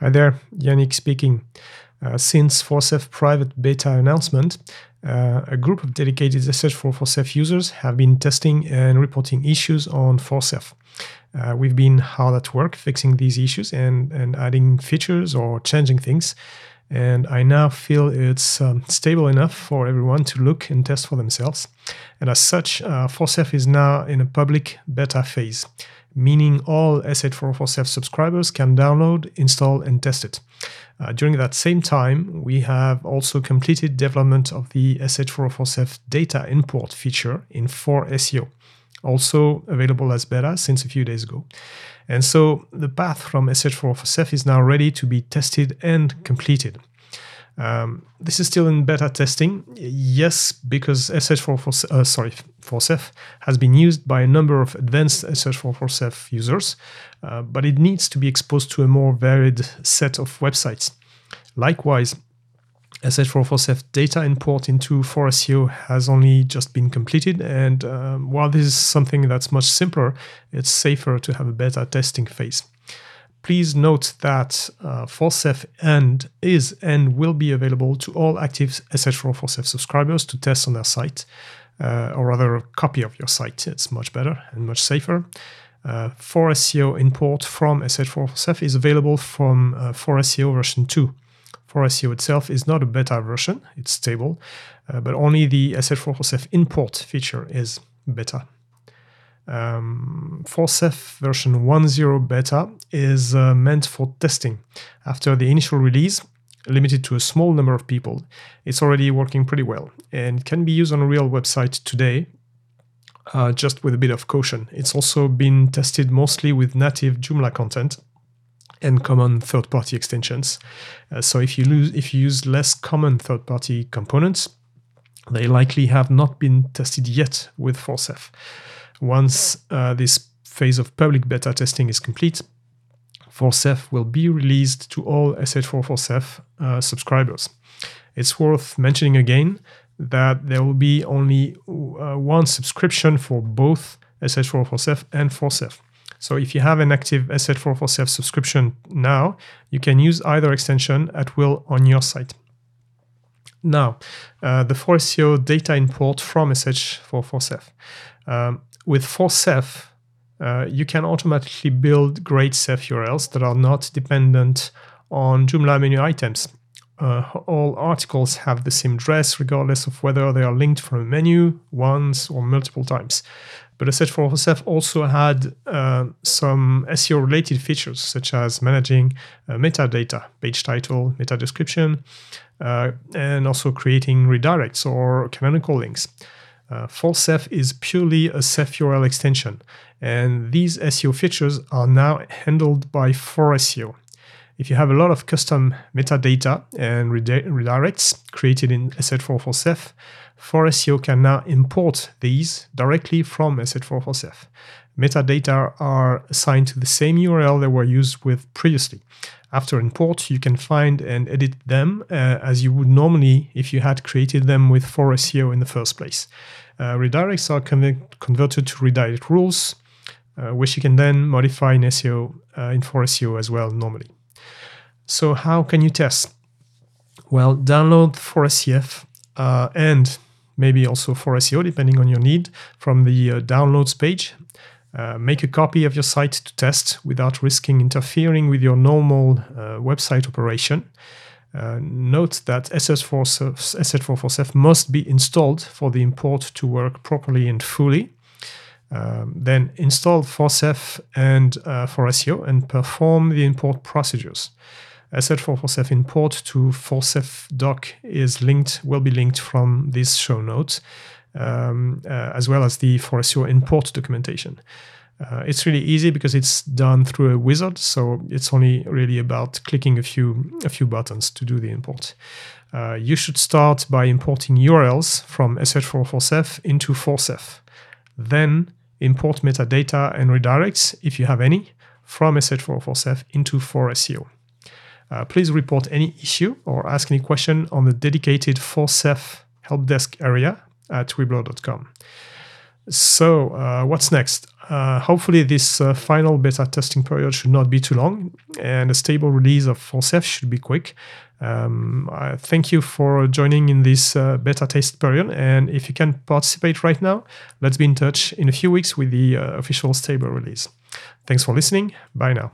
Hi there, Yannick speaking. Uh, since 4SEF private beta announcement, uh, a group of dedicated SH4 users have been testing and reporting issues on 4SEF. Uh, we've been hard at work fixing these issues and, and adding features or changing things. And I now feel it's um, stable enough for everyone to look and test for themselves. And as such, uh, 4SEF is now in a public beta phase meaning all sh404SEF subscribers can download, install, and test it. Uh, during that same time, we have also completed development of the sh404SEF data import feature in 4SEO, also available as beta since a few days ago. And so the path from sh404SEF is now ready to be tested and completed. Um, this is still in beta testing. Yes, because sh404SEF, uh, sorry, 4 has been used by a number of advanced sh404SEF users, uh, but it needs to be exposed to a more varied set of websites. Likewise, sh404SEF data import into 4SEO has only just been completed, and um, while this is something that's much simpler, it's safer to have a beta testing phase. Please note that uh, 4SEF and is and will be available to all active sh404SEF subscribers to test on their site, uh, or rather a copy of your site. It's much better and much safer. Uh, 4SEO import from sh404SEF is available from uh, 4SEO version 2. 4SEO itself is not a beta version, it's stable, uh, but only the sh404SEF import feature is beta um, 4SEF version 1.0 beta is uh, meant for testing. After the initial release, limited to a small number of people, it's already working pretty well and can be used on a real website today, uh, just with a bit of caution. It's also been tested mostly with native Joomla content and common third-party extensions. Uh, so if you, lose, if you use less common third-party components, they likely have not been tested yet with 4SEF. Once uh, this phase of public beta testing is complete, 4SEF will be released to all SH4 uh, subscribers. It's worth mentioning again that there will be only uh, one subscription for both SH4 and 4SEF. So if you have an active SH4 subscription now, you can use either extension at will on your site. Now, uh, the 4SEO data import from SH4 Um, with 4SEF, uh, you can automatically build great SEF URLs that are not dependent on Joomla menu items. Uh, all articles have the same address regardless of whether they are linked from a menu once or multiple times. But SH4 also had uh, some SEO related features such as managing uh, metadata, page title, meta description, uh, and also creating redirects or canonical links. Uh, 4SEF is purely a SEF URL extension, and these SEO features are now handled by 4SEO. If you have a lot of custom metadata and redirects created in sh404SEF, 4SEO can now import these directly from sh404SEF. Metadata are assigned to the same URL they were used with previously. After import, you can find and edit them uh, as you would normally if you had created them with 4SEO in the first place. Uh, redirects are converted to redirect rules, uh, which you can then modify in SEO uh, in 4SEO as well normally. So how can you test? Well, download 4SEF uh, and maybe also 4SEO depending on your need from the uh, downloads page uh, make a copy of your site to test without risking interfering with your normal uh, website operation. Uh, note that SS4, sh404SEF must be installed for the import to work properly and fully. Um, then install 4SEF and uh, 4SEO and perform the import procedures. sh404SEF import to 4SEF doc is linked, will be linked from this show notes um, uh, as well as the 4SEO import documentation. Uh, it's really easy because it's done through a wizard, so it's only really about clicking a few a few buttons to do the import. Uh, you should start by importing URLs from SH4 into 4SEF. Then import metadata and redirects, if you have any, from SH4 into 4SEO. Uh, please report any issue or ask any question on the dedicated 4SEF help desk area at weeblr.com. So, uh, what's next? Uh, hopefully, this uh, final beta testing period should not be too long, and a stable release of 4SEF should be quick. Um, thank you for joining in this uh, beta test period, and if you can participate right now, let's be in touch in a few weeks with the uh, official stable release. Thanks for listening. Bye now.